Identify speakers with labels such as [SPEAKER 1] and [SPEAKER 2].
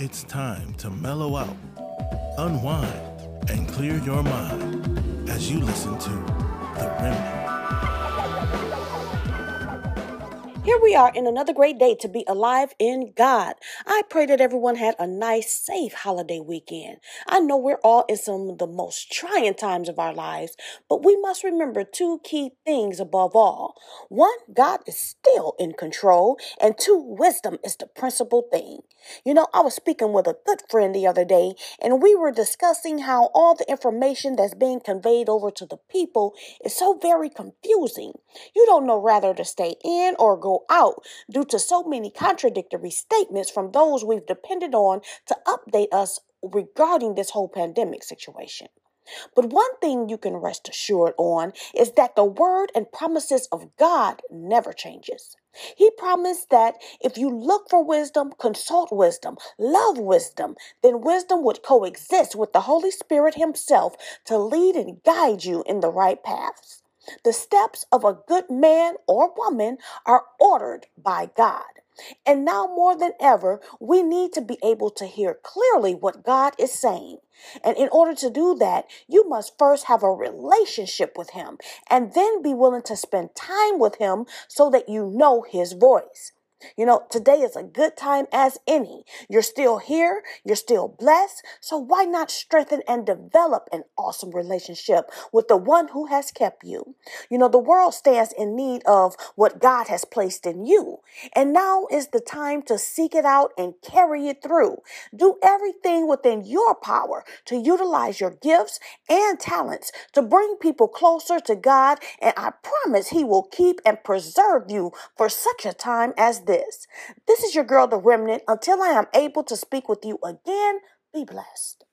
[SPEAKER 1] It's time to mellow out, unwind, and clear your mind as you listen to
[SPEAKER 2] Here we are in another great day to be alive in God. I pray that everyone had a nice, safe holiday weekend. I know we're all in some of the most trying times of our lives, but we must remember two key things above all. One, God is still in control, and two, wisdom is the principal thing. You know, I was speaking with a good friend the other day, and we were discussing how all the information that's being conveyed over to the people is so very confusing. You don't know whether to stay in or go out due to so many contradictory statements from those we've depended on to update us regarding this whole pandemic situation. But one thing you can rest assured on is that the word and promises of God never changes. He promised that if you look for wisdom, consult wisdom, love wisdom, then wisdom would coexist with the Holy Spirit Himself to lead and guide you in the right paths. The steps of a good man or woman are ordered by God. And now more than ever, we need to be able to hear clearly what God is saying. And in order to do that, you must first have a relationship with Him and then be willing to spend time with Him so that you know His voice. You know, today is a good time as any. You're still here, you're still blessed, so why not strengthen and develop an awesome relationship with the one who has kept you? You know, the world stands in need of what God has placed in you, and now is the time to seek it out and carry it through. Do everything within your power to utilize your gifts and talents to bring people closer to God, and I promise He will keep and preserve you for such a time as this. This is your girl, The Remnant. Until I am able to speak with you again, be blessed.